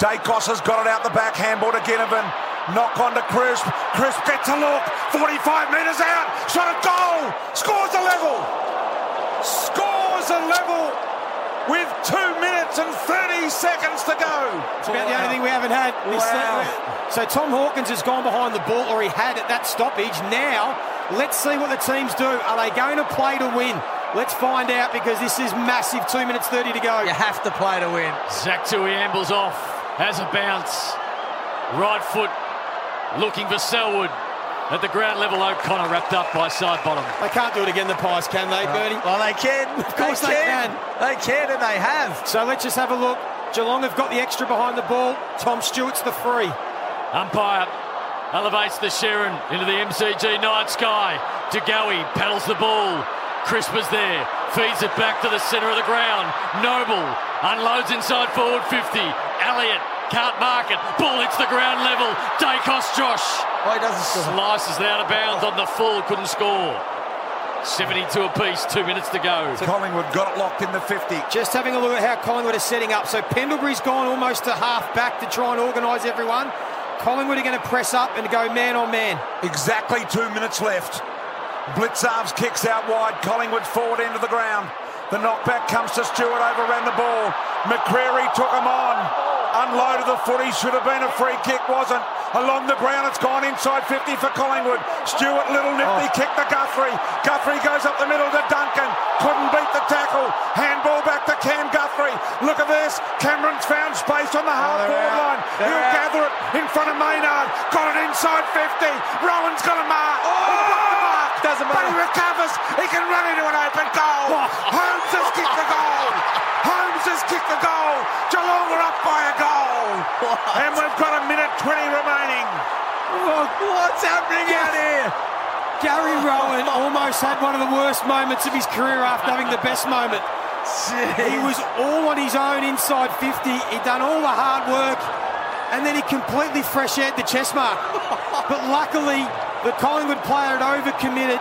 Daicos has got it out the back, handball to Ginnivan. Knock on to Crisp. Crisp gets a look. 45 metres out. Shot a goal. Scores a level. Scores a level with two minutes and 30 seconds to go. It's about the only thing we haven't had. Wow. So Tom Hawkins has gone behind the ball, or he had at that stoppage. Now, let's see what the teams do. Are they going to play to win? Let's find out because this is massive. Two minutes 30 to go. You have to play to win. Zach Tuohy ambles off, has a bounce. Right foot looking for Selwood. At the ground level, O'Connor wrapped up by Sidebottom. They can't do it again, the Pies, can they, Bernie? Well, they can. Of course they, they can. They can, and they have. So let's just have a look. Geelong have got the extra behind the ball. Tom Stewart's the free. Umpire elevates the Sherrin into the MCG night sky. DeGoey paddles the ball. Crispa's there, feeds it back to the centre of the ground. Noble unloads inside forward 50. Elliott can't mark it. Ball hits the ground level. Daicos Josh Oh, he doesn't score. slices it out of bounds on the full, couldn't score. 72 apiece, two minutes to go. Collingwood got it locked in the 50. Just having a look at how Collingwood is setting up. So Pendlebury's gone almost to half back to try and organise everyone. Collingwood are going to press up and go man on man. Exactly two minutes left. Blicavs kicks out wide. Collingwood forward into the ground. The knockback comes to Stewart, overran the ball. McCreery took him on. Unloaded the footy. Should have been a free kick, wasn't. Along the ground, it's gone inside 50 for Collingwood. Stewart, little nippy, oh. kick to Guthrie. Guthrie goes up the middle to Duncan. Couldn't beat the tackle. Handball back to Cam Guthrie. Look at this. Cameron's found space on the oh, half they're forward line. They're He'll out. gather it in front of Maynard. Got it inside 50. Rohan's oh! got a mark. He's Doesn't But he recovers. He can run into an open goal. Holmes has kicked the goal. Holmes has kicked the goal. Geelong are up by a goal. And we've got a minute 20 remaining. Oh, what's happening out here? Gary Rohan almost had one of the worst moments of his career after having the best moment. He was all on his own inside 50. He'd done all the hard work, and then he completely fresh aired the chest mark. But luckily, the Collingwood player had overcommitted,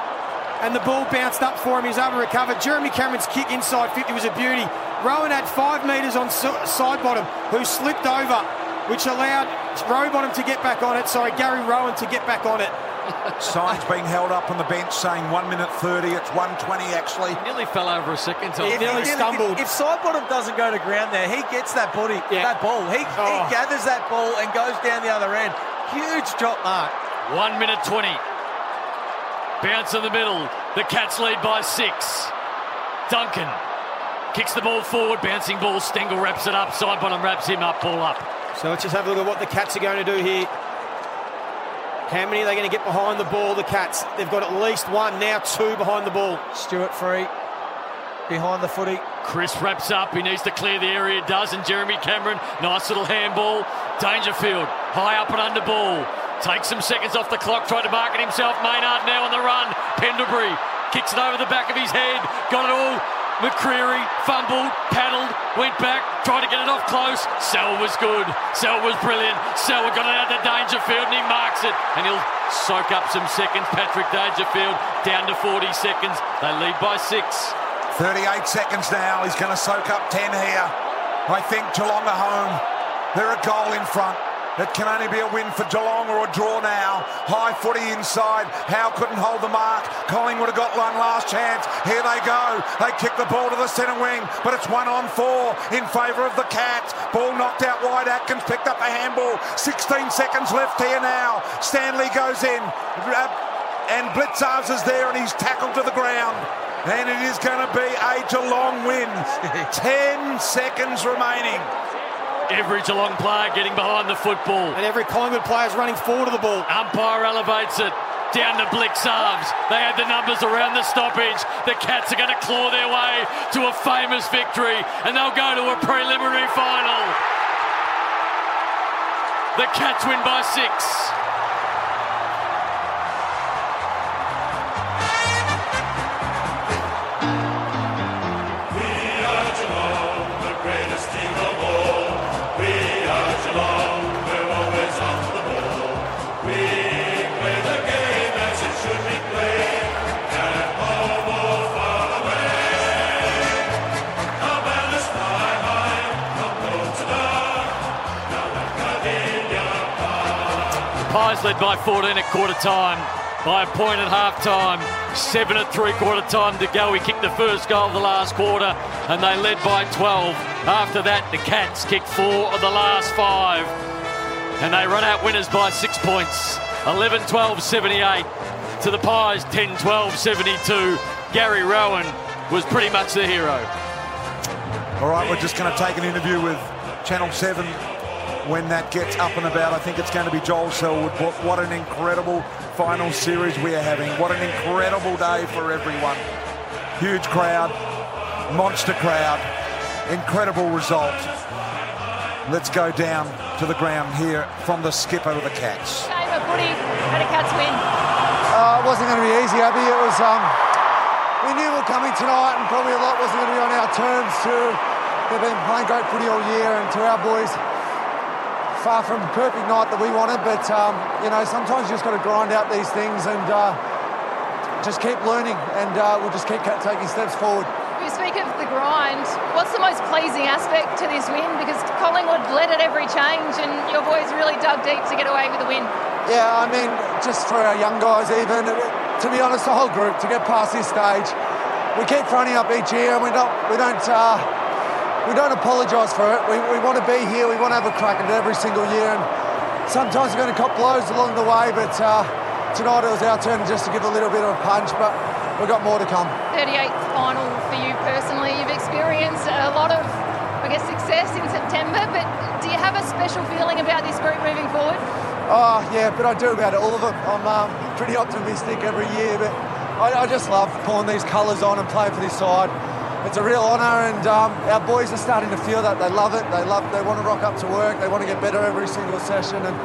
and the ball bounced up for him. He was able to recover. Jeremy Cameron's kick inside 50 was a beauty. Rohan had five metres on Sidebottom, who slipped over, which allowed Rowbottom to get back on it. Sorry, Gary Rohan to get back on it. Signs being held up on the bench saying 1 minute 30. It's 120 actually. Nearly fell over a second time. He nearly If- stumbled. If, if Sidebottom doesn't go to ground there, he gets that body, Yeah. that ball. He, Oh. he gathers that ball and goes down the other end. Huge drop mark. One minute 20. Bounce in the middle. The Cats lead by six. Duncan kicks the ball forward. Bouncing ball. Stengle wraps it up. Sidebottom wraps him up. Ball up. So let's just have a look at what the Cats are going to do here. How many are they going to get behind the ball, the Cats? They've got at least one, now two behind the ball. Stewart free. Behind the footy. Chris wraps up. He needs to clear the area. Does. And Jeremy Cameron. Nice little handball. Dangerfield. High up and under ball. Takes some seconds off the clock. Tried to market himself. Maynard now on the run. Pendlebury kicks it over the back of his head. Got it all. McCreery fumbled, paddled, went back, tried to get it off close. Sell was good. Sell was brilliant. Sell got it out to Dangerfield and he marks it. And he'll soak up some seconds. Patrick Dangerfield down to 40 seconds. They lead by six. 38 seconds now. He's going to soak up 10 here. I think Geelong are home. They're a goal in front. It can only be a win for Geelong or a draw now. High footy inside. Howe couldn't hold the mark. Collingwood have got one last chance. Here they go. They kick the ball to the centre wing, but it's one on four in favour of the Cats. Ball knocked out wide. Atkins picked up a handball. 16 seconds left here now. Stanley goes in. And Blicavs is there and he's tackled to the ground. And it is going to be a Geelong win. 10 seconds remaining. Every Geelong player getting behind the football. And every Collingwood player is running forward to the ball. Umpire elevates it down to Blicavs. They had the numbers around the stoppage. The Cats are going to claw their way to a famous victory and they'll go to a preliminary final. The Cats win by six. Pies led by 14 at quarter time, by a point at half time, seven at three quarter time to go. We kicked the first goal of the last quarter, and they led by 12. After that, the Cats kicked four of the last five, and they run out winners by six points 11 12 78 to the Pies, 10 12 72. Gary Rohan was pretty much the hero. All right, we're just going to take an interview with Channel 7 when that gets up and about. I think it's going to be Joel Selwood. What, what an incredible final series we are having. What an incredible day for everyone. Huge crowd, monster crowd, incredible result. Let's go down to the ground here from the skipper of the Cats. Game of footy and a Cats win. Uh, it wasn't going to be easy, Abby. It was. Um, we knew we were coming tonight, and probably a lot wasn't going to be on our terms. Too, they've been playing great footy all year, and to our boys, far from the perfect night that we wanted. But um, you know, sometimes you just got to grind out these things and uh, just keep learning, and uh, we'll just keep taking steps forward. You speak of the grind. What's the most pleasing aspect to this win? Because Collingwood led at every change, and your boys really dug deep to get away with the win. Yeah, I mean, just for our young guys, even to be honest, the whole group to get past this stage, we keep fronting up each year, and we don't we don't uh, we don't apologise for it. We, we want to be here. We want to have a crack at it every single year, and sometimes we're going to cop blows along the way. But uh, tonight it was our turn just to give a little bit of a punch, but we've got more to come. 38th final for you personally. You've experienced a lot of, I guess, success in September. But do you have a special feeling about this group moving forward? Oh, yeah, but I do about it all of it. I'm um, pretty optimistic every year, but I, I just love pulling these colours on and playing for this side. It's a real honour, and um, our boys are starting to feel that. They love it. They love. They want to rock up to work. They want to get better every single session, and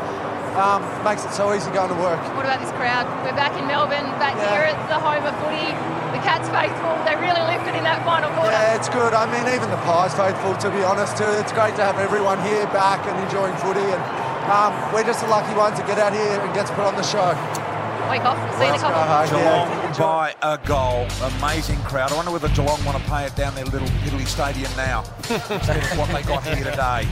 um, makes it so easy going to work. What about this crowd? We're back in Melbourne, back Yeah. here at the home of footy. The Cats faithful, they really lifted in that final quarter. Yeah, it's good. I mean, even the Pies faithful, to be honest, too. It's great to have everyone here back and enjoying footy, and um, we're just the lucky ones that get out here and gets put on the show. Week off. See you in a couple. home. Geelong Yeah, by a goal. Amazing crowd. I wonder whether Geelong want to pay it down their little Italy stadium now instead of what they got here today.